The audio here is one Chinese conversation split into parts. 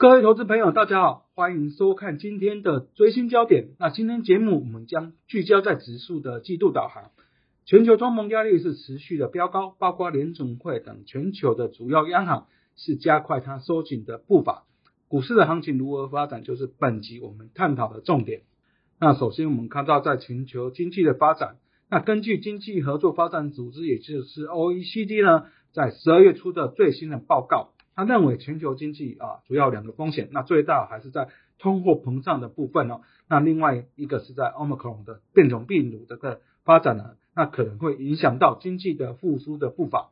各位投资朋友，大家好，欢迎收看今天的追新焦点。那今天节目我们将聚焦在指数的季度导航。全球通膨压力是持续的飙高，包括联总会等全球的主要央行是加快它收紧的步伐。股市的行情如何发展，就是本集我们探讨的重点。那首先我们看到在全球经济的发展，那根据经济合作发展组织，也就是 OECD 呢，在十二月初的最新的报告。他认为全球经济啊，主要两个风险，那最大还是在通货膨胀的部分哦。那另外一个是在 Omicron 的变种病毒的个发展呢，那可能会影响到经济的复苏的步伐。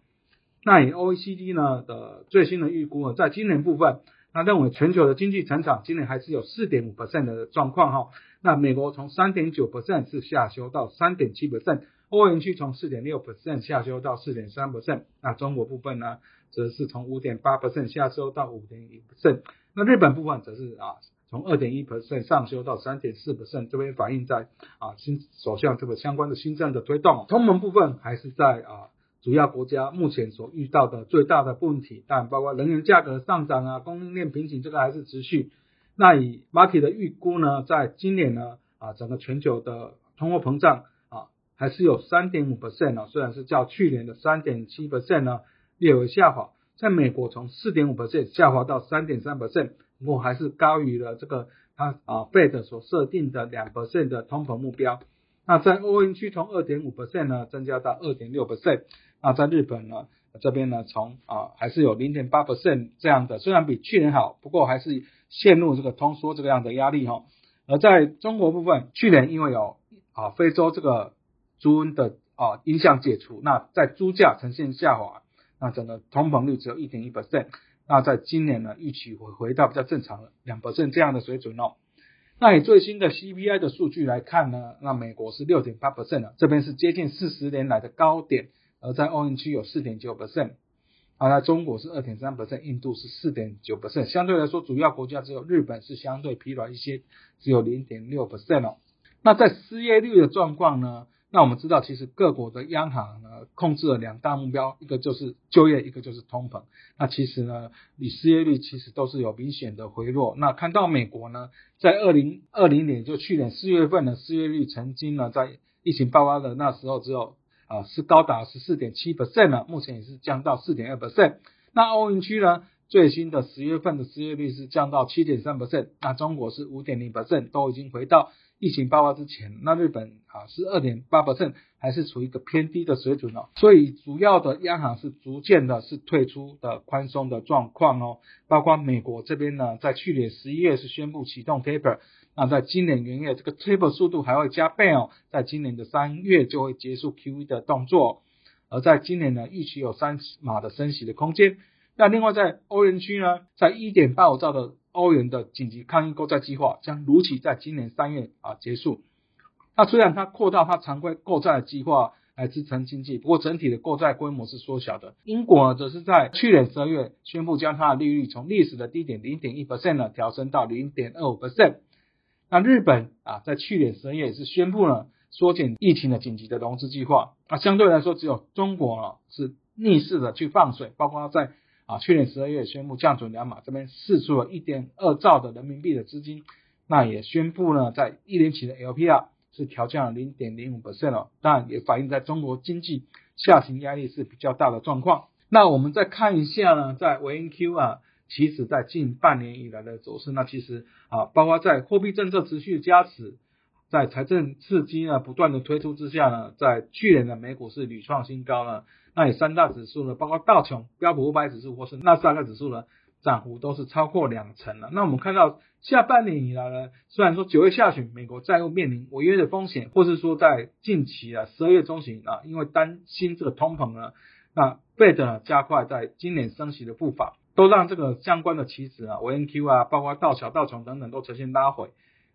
那以 OECD 呢的最新的预估呢，在今年部分，他认为全球的经济成长今年还是有四点五 percent 的状况哈。那美国从三点九 percent 是下修到三点七 percent，欧元区从四点六 percent 下修到四点三 percent。那中国部分呢？则是从五点八 percent 下修到五点一 percent，那日本部分则是啊从二点一 percent 上修到三点四 percent，这边反映在啊新首相这个相关的新政的推动，通盟部分还是在啊主要国家目前所遇到的最大的问题，但包括能源价格上涨啊，供应链瓶颈这个还是持续。那以 market 的预估呢，在今年呢啊整个全球的通货膨胀啊还是有三点五 percent 啊，虽然是较去年的三点七 percent 呢。略有下滑，在美国从四点五 percent 下滑到三点三 percent，不过还是高于了这个它啊 Fed 所设定的两 percent 的通膨目标。那在欧元区从二点五 percent 呢增加到二点六 percent。那在日本呢这边呢从啊还是有零点八 percent 这样的，虽然比去年好，不过还是陷入这个通缩这个样的压力哈。而在中国部分，去年因为有啊非洲这个猪瘟的啊影响解除，那在猪价呈现下滑。那整个通膨率只有一点一 percent，那在今年呢，预期会回到比较正常的两 percent 这样的水准哦。那以最新的 CPI 的数据来看呢，那美国是六点八 percent 了，这边是接近四十年来的高点，而在欧元区有四点九 percent，啊，那中国是二点三 percent，印度是四点九 percent，相对来说，主要国家只有日本是相对疲软一些，只有零点六 percent 哦。那在失业率的状况呢？那我们知道，其实各国的央行呢，控制了两大目标，一个就是就业，一个就是通膨。那其实呢，你失业率其实都是有明显的回落。那看到美国呢，在二零二零年就去年四月份的失业率曾经呢，在疫情爆发的那时候只有啊是高达十四点七 percent 了，目前也是降到四点二 percent。那欧元区呢，最新的十月份的失业率是降到七点三 percent，那中国是五点零 percent，都已经回到。疫情爆发之前，那日本啊是二点八百分还是处于一个偏低的水准哦。所以主要的央行是逐渐的是退出的宽松的状况哦。包括美国这边呢，在去年十一月是宣布启动 taper，那在今年元月这个 taper 速度还会加倍哦。在今年的三月就会结束 QE 的动作，而在今年呢，预期有三码的升息的空间。那另外在欧元区呢，在一点八五兆的欧元的紧急抗疫购债计划将如期在今年三月啊结束。那虽然它扩大它常规购债的计划来支撑经济，不过整体的购债规模是缩小的。英国则是在去年十二月宣布将它的利率从历史的低点零点一 percent 呢调升到零点二五 percent。那日本啊在去年十二月也是宣布了缩减疫情的紧急的融资计划。那相对来说，只有中国啊是逆势的去放水，包括在。啊，去年十二月宣布降准两码，这边释出了一点二兆的人民币的资金，那也宣布呢，在一年期的 LPR 是调降了零点零五 percent 了，当然也反映在中国经济下行压力是比较大的状况。那我们再看一下呢，在 VNQ 啊，其实在近半年以来的走势，那其实啊，包括在货币政策持续加持，在财政刺激呢不断的推出之下呢，在去年的美股是屡创新高呢。那以三大指数呢，包括道琼、标普五百指数或是纳斯达克指数呢，涨幅都是超过两成了。那我们看到下半年以来呢，虽然说九月下旬美国债务面临违约的风险，或是说在近期啊十二月中旬啊，因为担心这个通膨呢，那贝德加快在今年升息的步伐，都让这个相关的期指啊、n q 啊，包括道桥、道琼等等都呈现拉回。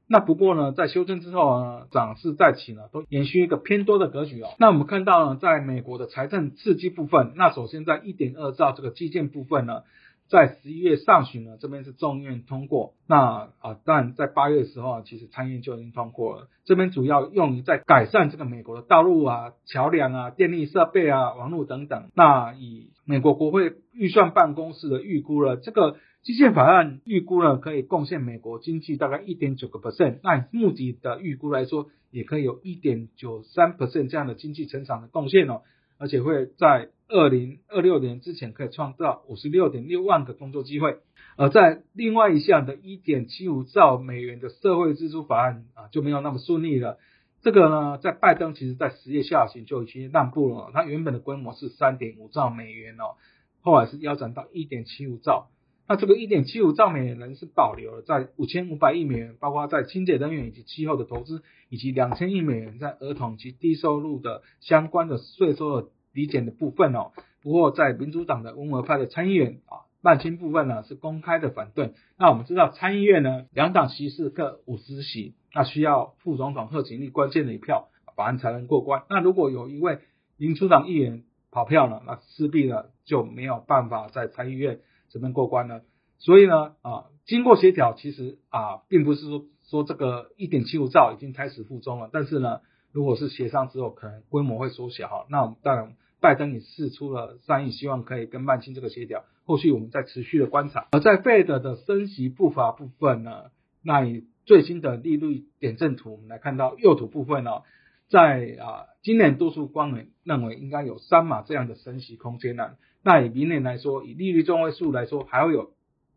那不过呢，在修正之后呢，涨势再起呢，都延续一个偏多的格局哦。那我们看到呢，在美国的财政刺激部分，那首先在一点二兆这个基建部分呢，在十一月上旬呢，这边是众院通过。那啊，但在八月的时候啊，其实参议院就已经通过了。这边主要用于在改善这个美国的道路啊、桥梁啊、电力设备啊、网络等等。那以美国国会预算办公室的预估了，这个基建法案预估呢，可以贡献美国经济大概一点九个 percent。那目的的预估来说，也可以有一点九三 percent 这样的经济成长的贡献哦，而且会在二零二六年之前可以创造五十六点六万个工作机会。而在另外一项的一点七五兆美元的社会支出法案啊，就没有那么顺利了。这个呢，在拜登其实在十月下旬就已经让步了，它原本的规模是三点五兆美元哦，后来是腰斩到一点七五兆。那这个一点七五兆美元是保留了在五千五百亿美元，包括在清洁能源以及气候的投资，以及两千亿美元在儿童及低收入的相关的税收的抵减的部分哦。不过在民主党的温和派的参议员啊，曼清部分呢是公开的反对。那我们知道参议院呢两党席是各五十席，那需要副总统贺锦丽关键的一票，法案才能过关。那如果有一位民主党议员跑票了，那势必呢就没有办法在参议院。怎么过关呢？所以呢，啊，经过协调，其实啊，并不是说说这个一点七五兆已经开始负中了。但是呢，如果是协商之后，可能规模会缩小哈。那我们当然，拜登也试出了善意，希望可以跟曼青这个协调。后续我们再持续的观察。而在 Fed 的升息步伐部分呢，那以最新的利率点阵图，我们来看到右图部分呢，在啊，今年多数官员认为应该有三码这样的升息空间呢。那以明年来说，以利率中位数来说，还会有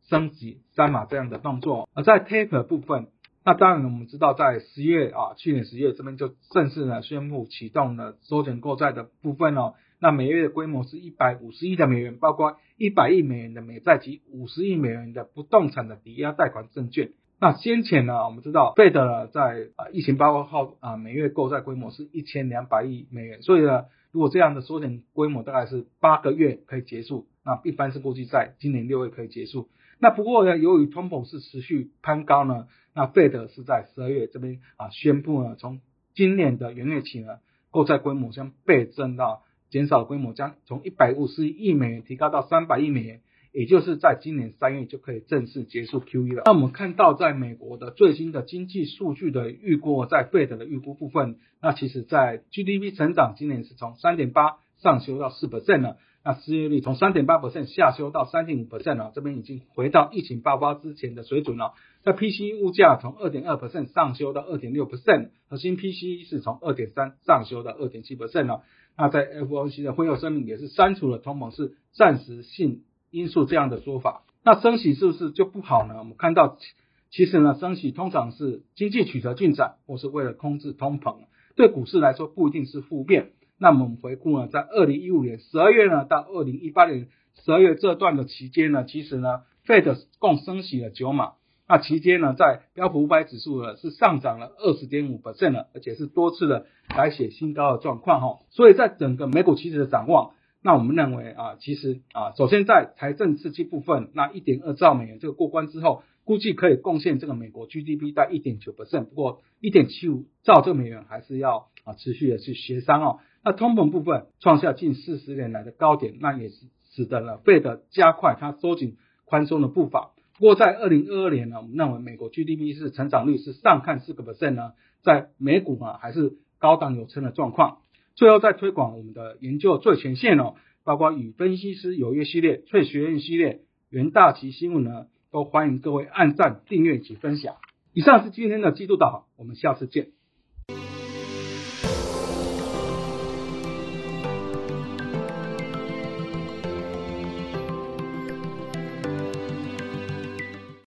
升级三码这样的动作。而在 taper 部分，那当然我们知道，在十月啊，去年十月这边就正式呢宣布启动了缩减购债的部分哦。那每月的规模是一百五十亿的美元，包括一百亿美元的美债及五十亿美元的不动产的抵押贷款证券。那先前呢，我们知道费德呢在啊疫情爆发后啊，每月购债规模是一千两百亿美元，所以呢。如果这样的缩减规模大概是八个月可以结束，那一般是估计在今年六月可以结束。那不过呢，由于通膨是持续攀高呢，那费德是在十二月这边啊宣布呢，从今年的元月起呢，购债规模将倍增到减少规模将从一百五十亿美元提高到三百亿美元。也就是在今年三月就可以正式结束 QE 了。那我们看到，在美国的最新的经济数据的预估，在 Fed 的预估部分，那其实在 GDP 成长今年是从三点八上修到四 percent 了。那失业率从三点八 percent 下修到三点五 percent 了，这边已经回到疫情爆发之前的水准了。那 PCE 物价从二点二 percent 上修到二点六 percent，核心 PCE 是从二点三上修到二点七 percent 了。那在 FOMC 的会后声明也是删除了通膨是暂时性。因素这样的说法，那升息是不是就不好呢？我们看到，其实呢，升息通常是经济取得进展，或是为了控制通膨，对股市来说不一定是负面。那么我们回顾呢，在二零一五年十二月呢到二零一八年十二月这段的期间呢，其实呢，Fed 共升息了九码，那期间呢，在标普五百指数呢是上涨了二十点五 percent 了，而且是多次的改写新高的状况哈。所以在整个美股期指的展望。那我们认为啊，其实啊，首先在财政刺激部分，那一点二兆美元这个过关之后，估计可以贡献这个美国 GDP 在一点九 percent。不过一点七五兆这个美元还是要啊持续的去协商哦。那通膨部分创下近四十年来的高点，那也是使得了费的加快它收紧宽松的步伐。不过在二零二二年呢，我们认为美国 GDP 是成长率是上看四个 percent 呢，在美股啊还是高档有升的状况。最后再推广我们的研究最前线哦，包括与分析师有约系列、翠学院系列、元大旗新闻呢，都欢迎各位按赞、订阅及分享。以上是今天的季度导航，我们下次见。